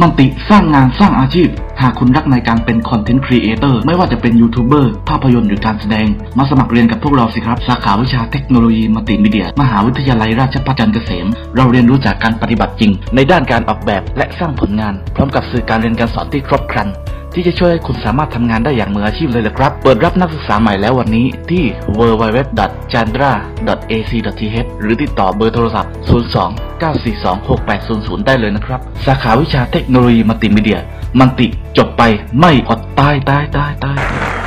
มัลติสร้างงานสร้างอาชีพ หากคุณรักในการเป็น content creator ไม่ว่าจะเป็นยูทูบเบอร์ภาพยนตร์หรือการแสดง มาสมัครเรียนกับพวกเราสิครับ สาขาวิชาเทคโนโลยีมัลติมีเดีย มหาวิทยาลัยราชภัฏจันทร์เกษม เราเรียนรู้จากการปฏิบัติจริง ในด้านการออกแบบและสร้างผลงาน พร้อมกับสื่อการเรียนการสอนที่ครบครัน ที่จะช่วยให้คุณสามารถทำงานได้อย่างมืออาชีพเลยละครับ เปิดรับนักศึกษาใหม่แล้ววันนี้ที่ www.chandra.ac.th หรือติดต่อเบอร์โทรศัพท์ 02 942 6800 ได้เลยนะครับ สาขาวิชาเทคโนโลยีมัลติมีเดีย มันติจบไปไม่อดตายตายตายตาย